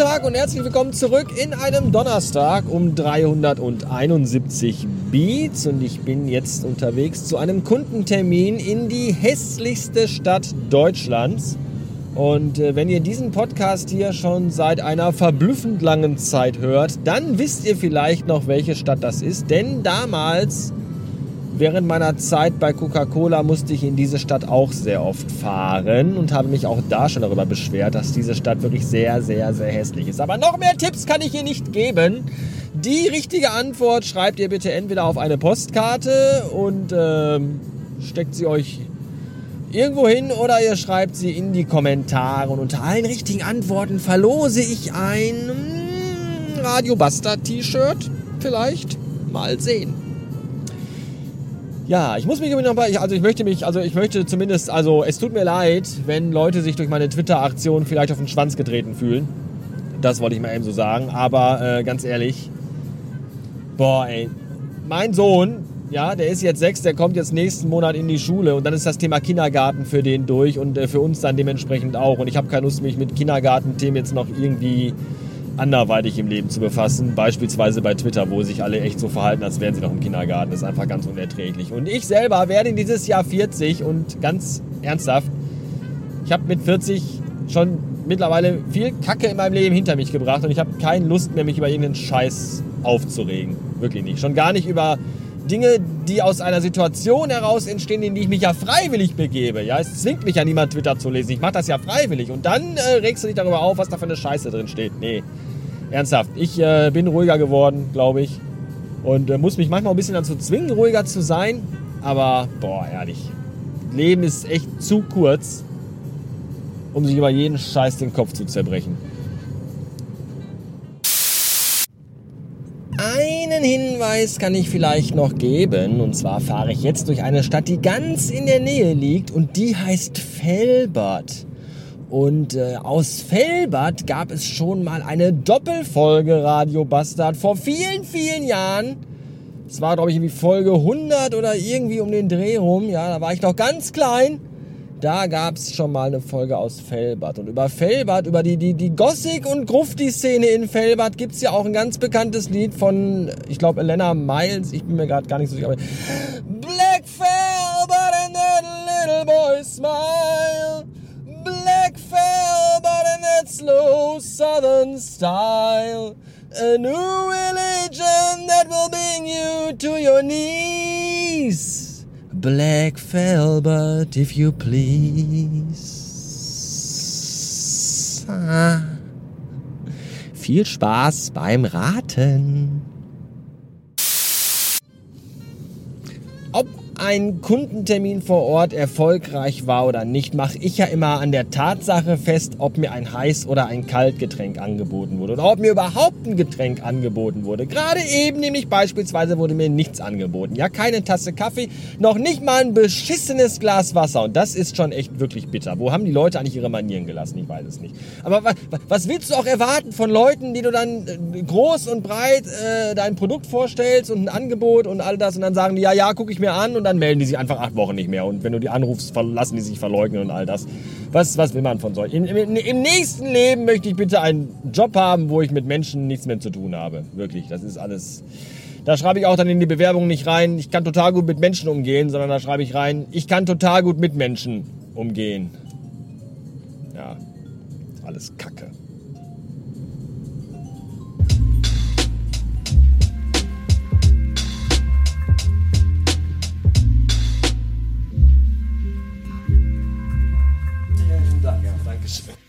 Tag und herzlich willkommen zurück in einem Donnerstag um 371 Beats und ich bin jetzt unterwegs zu einem Kundentermin in die hässlichste Stadt Deutschlands. Und äh, wenn ihr diesen Podcast hier schon seit einer verblüffend langen Zeit hört, dann wisst ihr vielleicht noch, welche Stadt das ist, denn damals Während meiner Zeit bei Coca-Cola musste ich in diese Stadt auch sehr oft fahren und habe mich auch da schon darüber beschwert, dass diese Stadt wirklich sehr, sehr, sehr hässlich ist. Aber noch mehr Tipps kann ich hier nicht geben. Die richtige Antwort schreibt ihr bitte entweder auf eine Postkarte und ähm, steckt sie euch irgendwo hin oder ihr schreibt sie in die Kommentare. Und unter allen richtigen Antworten verlose ich ein hm, Radio Bastard T-Shirt. Vielleicht mal sehen. Ja, ich muss mich noch mal, also ich möchte mich, also ich möchte zumindest, also es tut mir leid, wenn Leute sich durch meine Twitter-Aktion vielleicht auf den Schwanz getreten fühlen. Das wollte ich mal eben so sagen. Aber äh, ganz ehrlich, boah, ey, mein Sohn, ja, der ist jetzt sechs, der kommt jetzt nächsten Monat in die Schule und dann ist das Thema Kindergarten für den durch und äh, für uns dann dementsprechend auch. Und ich habe keine Lust, mich mit Kindergartenthemen jetzt noch irgendwie anderweitig im Leben zu befassen. Beispielsweise bei Twitter, wo sich alle echt so verhalten, als wären sie noch im Kindergarten. Das ist einfach ganz unerträglich. Und ich selber werde dieses Jahr 40 und ganz ernsthaft, ich habe mit 40 schon mittlerweile viel Kacke in meinem Leben hinter mich gebracht und ich habe keine Lust mehr, mich über irgendeinen Scheiß aufzuregen. Wirklich nicht. Schon gar nicht über Dinge, die aus einer Situation heraus entstehen, in die ich mich ja freiwillig begebe. Ja, es zwingt mich ja niemand Twitter zu lesen. Ich mache das ja freiwillig. Und dann äh, regst du dich darüber auf, was da für eine Scheiße drin steht. Nee, ernsthaft. Ich äh, bin ruhiger geworden, glaube ich. Und äh, muss mich manchmal ein bisschen dazu zwingen, ruhiger zu sein. Aber, boah, ehrlich. Leben ist echt zu kurz, um sich über jeden Scheiß den Kopf zu zerbrechen. Einen Hinweis kann ich vielleicht noch geben. Und zwar fahre ich jetzt durch eine Stadt, die ganz in der Nähe liegt. Und die heißt Felbert. Und äh, aus Felbert gab es schon mal eine Doppelfolge Radio Bastard vor vielen, vielen Jahren. Es war, glaube ich, irgendwie Folge 100 oder irgendwie um den Dreh rum. Ja, da war ich noch ganz klein. Da gab es schon mal eine Folge aus Felbert. Und über Felbert, über die, die, die Gothic- und Grufti-Szene in Felbert gibt es ja auch ein ganz bekanntes Lied von, ich glaube, Elena Miles. Ich bin mir gerade gar nicht so sicher. Black Felbert and that little boy smile. Black Felbert and that slow southern style. A new religion that will bring you to your knees. Black Velvet, if you please. Viel Spaß beim Raten. Ein Kundentermin vor Ort erfolgreich war oder nicht, mache ich ja immer an der Tatsache fest, ob mir ein Heiß- oder ein Kaltgetränk angeboten wurde oder ob mir überhaupt ein Getränk angeboten wurde. Gerade eben nämlich beispielsweise wurde mir nichts angeboten. Ja, keine Tasse Kaffee, noch nicht mal ein beschissenes Glas Wasser und das ist schon echt wirklich bitter. Wo haben die Leute eigentlich ihre Manieren gelassen? Ich weiß es nicht. Aber was, was willst du auch erwarten von Leuten, die du dann äh, groß und breit äh, dein Produkt vorstellst und ein Angebot und all das und dann sagen die, ja, ja, gucke ich mir an und dann dann melden die sich einfach acht Wochen nicht mehr. Und wenn du die anrufst, lassen die sich verleugnen und all das. Was, was will man von solchen? Im, im, Im nächsten Leben möchte ich bitte einen Job haben, wo ich mit Menschen nichts mehr zu tun habe. Wirklich, das ist alles. Da schreibe ich auch dann in die Bewerbung nicht rein, ich kann total gut mit Menschen umgehen, sondern da schreibe ich rein, ich kann total gut mit Menschen umgehen. Ja, alles Kacke. is